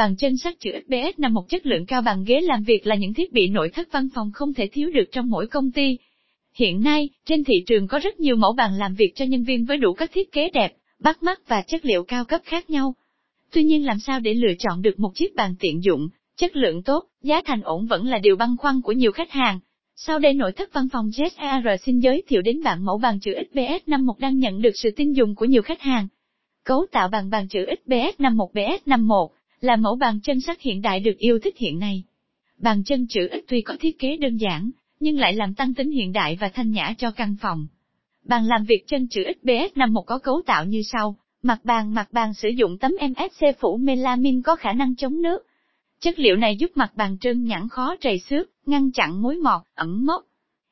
Bàn chân sắt chữ XPS nằm một chất lượng cao bằng ghế làm việc là những thiết bị nội thất văn phòng không thể thiếu được trong mỗi công ty. Hiện nay, trên thị trường có rất nhiều mẫu bàn làm việc cho nhân viên với đủ các thiết kế đẹp, bắt mắt và chất liệu cao cấp khác nhau. Tuy nhiên làm sao để lựa chọn được một chiếc bàn tiện dụng, chất lượng tốt, giá thành ổn vẫn là điều băn khoăn của nhiều khách hàng. Sau đây nội thất văn phòng JSR xin giới thiệu đến bạn mẫu bàn chữ XBS 51 đang nhận được sự tin dùng của nhiều khách hàng. Cấu tạo bàn bàn chữ XBS 51 BS 51 là mẫu bàn chân sắt hiện đại được yêu thích hiện nay. Bàn chân chữ X tuy có thiết kế đơn giản, nhưng lại làm tăng tính hiện đại và thanh nhã cho căn phòng. Bàn làm việc chân chữ XPS51 có cấu tạo như sau, mặt bàn mặt bàn sử dụng tấm MFC phủ melamin có khả năng chống nước. Chất liệu này giúp mặt bàn trơn nhẵn khó trầy xước, ngăn chặn mối mọt, ẩm mốc.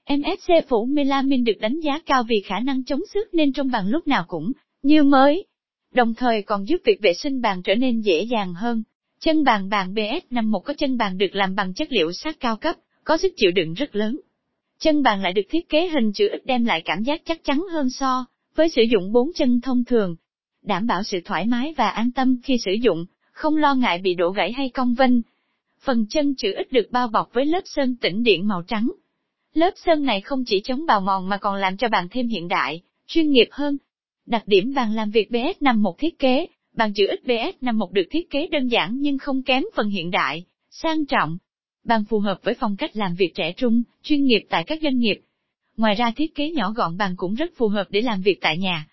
MFC phủ melamin được đánh giá cao vì khả năng chống xước nên trong bàn lúc nào cũng như mới. Đồng thời còn giúp việc vệ sinh bàn trở nên dễ dàng hơn. Chân bàn bàn BS51 có chân bàn được làm bằng chất liệu sắt cao cấp, có sức chịu đựng rất lớn. Chân bàn lại được thiết kế hình chữ X đem lại cảm giác chắc chắn hơn so với sử dụng bốn chân thông thường, đảm bảo sự thoải mái và an tâm khi sử dụng, không lo ngại bị đổ gãy hay cong vênh. Phần chân chữ X được bao bọc với lớp sơn tĩnh điện màu trắng. Lớp sơn này không chỉ chống bào mòn mà còn làm cho bàn thêm hiện đại, chuyên nghiệp hơn. Đặc điểm bàn làm việc BS51 thiết kế, bàn chữ X BS51 được thiết kế đơn giản nhưng không kém phần hiện đại, sang trọng. Bàn phù hợp với phong cách làm việc trẻ trung, chuyên nghiệp tại các doanh nghiệp. Ngoài ra thiết kế nhỏ gọn bàn cũng rất phù hợp để làm việc tại nhà.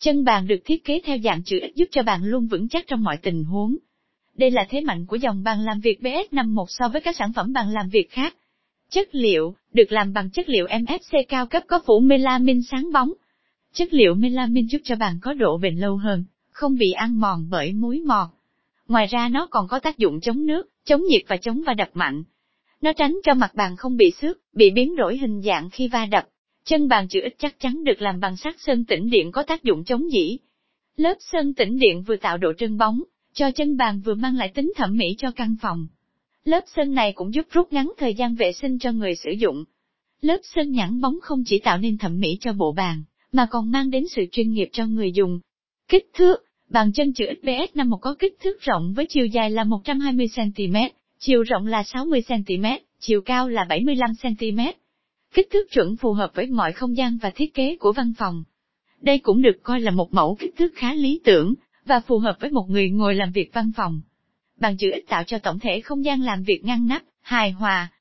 Chân bàn được thiết kế theo dạng chữ X giúp cho bạn luôn vững chắc trong mọi tình huống. Đây là thế mạnh của dòng bàn làm việc BS51 so với các sản phẩm bàn làm việc khác. Chất liệu, được làm bằng chất liệu MFC cao cấp có phủ melamin sáng bóng. Chất liệu melamin giúp cho bàn có độ bền lâu hơn, không bị ăn mòn bởi muối mọt. Ngoài ra nó còn có tác dụng chống nước, chống nhiệt và chống va đập mạnh. Nó tránh cho mặt bàn không bị xước, bị biến đổi hình dạng khi va đập. Chân bàn chữ ít chắc chắn được làm bằng sắt sơn tĩnh điện có tác dụng chống dỉ. Lớp sơn tĩnh điện vừa tạo độ trơn bóng, cho chân bàn vừa mang lại tính thẩm mỹ cho căn phòng. Lớp sơn này cũng giúp rút ngắn thời gian vệ sinh cho người sử dụng. Lớp sơn nhẵn bóng không chỉ tạo nên thẩm mỹ cho bộ bàn, mà còn mang đến sự chuyên nghiệp cho người dùng. Kích thước, bàn chân chữ XPS51 có kích thước rộng với chiều dài là 120cm, chiều rộng là 60cm, chiều cao là 75cm kích thước chuẩn phù hợp với mọi không gian và thiết kế của văn phòng. Đây cũng được coi là một mẫu kích thước khá lý tưởng, và phù hợp với một người ngồi làm việc văn phòng. Bàn chữ ít tạo cho tổng thể không gian làm việc ngăn nắp, hài hòa,